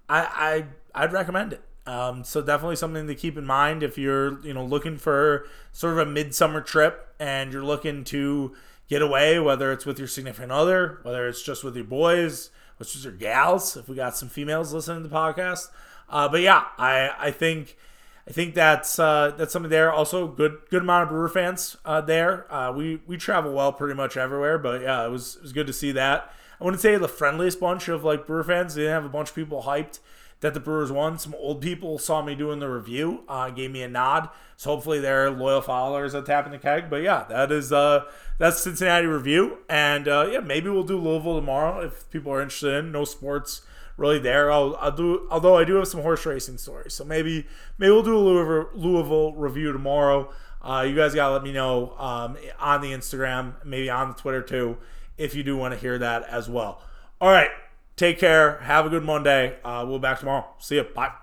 I, I I'd recommend it. Um, so definitely something to keep in mind if you're you know looking for sort of a midsummer trip and you're looking to get away, whether it's with your significant other, whether it's just with your boys, which is your gals. If we got some females listening to the podcast, uh, but yeah, I I think. I think that's uh, that's something there. Also, good good amount of Brewer fans uh, there. Uh, we we travel well pretty much everywhere, but yeah, it was it was good to see that. I wouldn't say the friendliest bunch of like Brewer fans. They didn't have a bunch of people hyped that the Brewers won. Some old people saw me doing the review, uh, gave me a nod. So hopefully they're loyal followers of Tapping the Keg. But yeah, that is uh, that's Cincinnati review, and uh, yeah, maybe we'll do Louisville tomorrow if people are interested in. No sports really there. I'll, I'll do although I do have some horse racing stories, so maybe maybe we'll do a Louisville, Louisville review tomorrow. Uh, you guys gotta let me know um, on the Instagram, maybe on the Twitter too if you do want to hear that as well. All right. Take care. Have a good Monday. Uh, we'll be back tomorrow. See you. Bye.